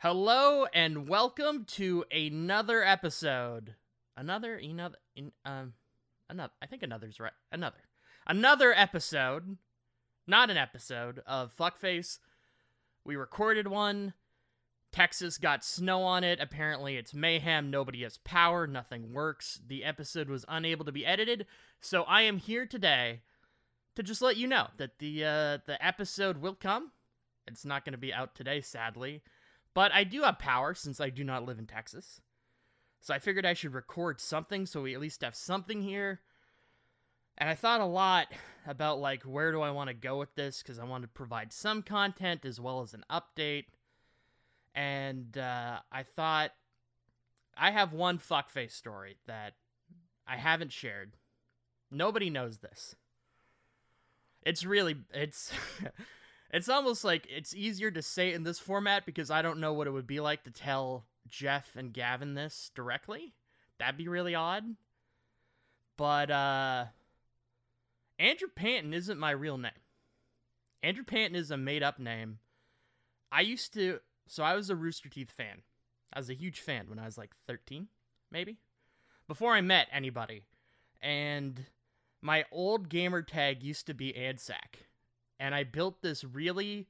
Hello and welcome to another episode. Another, another, um, another. I think another's right. Another, another episode. Not an episode of Fuckface. We recorded one. Texas got snow on it. Apparently, it's mayhem. Nobody has power. Nothing works. The episode was unable to be edited. So I am here today to just let you know that the uh, the episode will come. It's not going to be out today, sadly. But I do have power since I do not live in Texas. So I figured I should record something so we at least have something here. And I thought a lot about like where do I want to go with this because I want to provide some content as well as an update. And uh, I thought I have one fuckface story that I haven't shared. Nobody knows this. It's really it's It's almost like it's easier to say in this format because I don't know what it would be like to tell Jeff and Gavin this directly. That'd be really odd. But uh Andrew Panton isn't my real name. Andrew Panton is a made up name. I used to so I was a Rooster Teeth fan. I was a huge fan when I was like 13, maybe. Before I met anybody. And my old gamer tag used to be Adsack and I built this really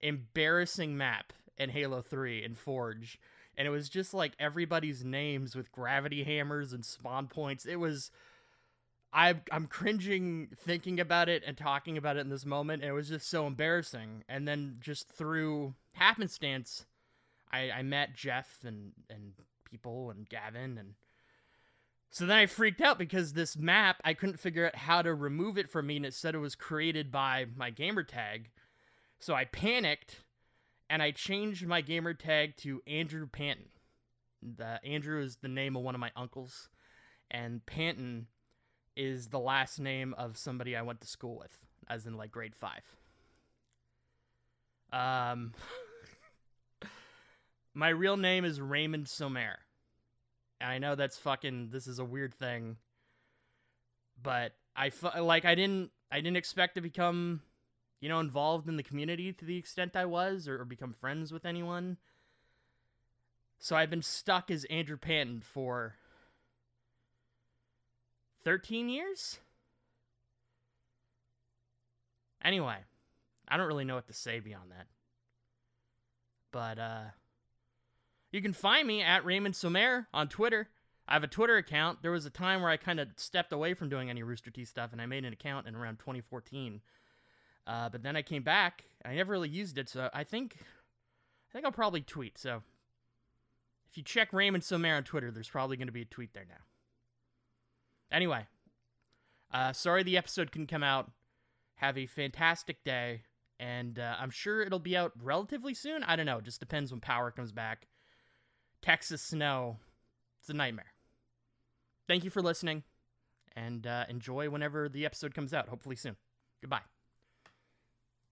embarrassing map in Halo 3 in Forge. And it was just like everybody's names with gravity hammers and spawn points. It was I I'm cringing thinking about it and talking about it in this moment. It was just so embarrassing. And then just through happenstance, I, I met Jeff and, and people and Gavin and so then I freaked out because this map, I couldn't figure out how to remove it from me, and it said it was created by my gamer tag. So I panicked, and I changed my gamer tag to Andrew Panton. The, Andrew is the name of one of my uncles, and Panton is the last name of somebody I went to school with, as in like grade five. Um, my real name is Raymond Somer. I know that's fucking this is a weird thing. But I like I didn't I didn't expect to become you know involved in the community to the extent I was or, or become friends with anyone. So I've been stuck as Andrew Panton for 13 years? Anyway, I don't really know what to say beyond that. But uh you can find me at Raymond Somer on Twitter. I have a Twitter account. There was a time where I kind of stepped away from doing any Rooster Teeth stuff, and I made an account in around 2014. Uh, but then I came back. I never really used it, so I think I think I'll probably tweet. So if you check Raymond Somer on Twitter, there's probably going to be a tweet there now. Anyway, uh, sorry the episode couldn't come out. Have a fantastic day, and uh, I'm sure it'll be out relatively soon. I don't know. It just depends when power comes back. Texas snow. It's a nightmare. Thank you for listening, and uh, enjoy whenever the episode comes out, hopefully soon. Goodbye.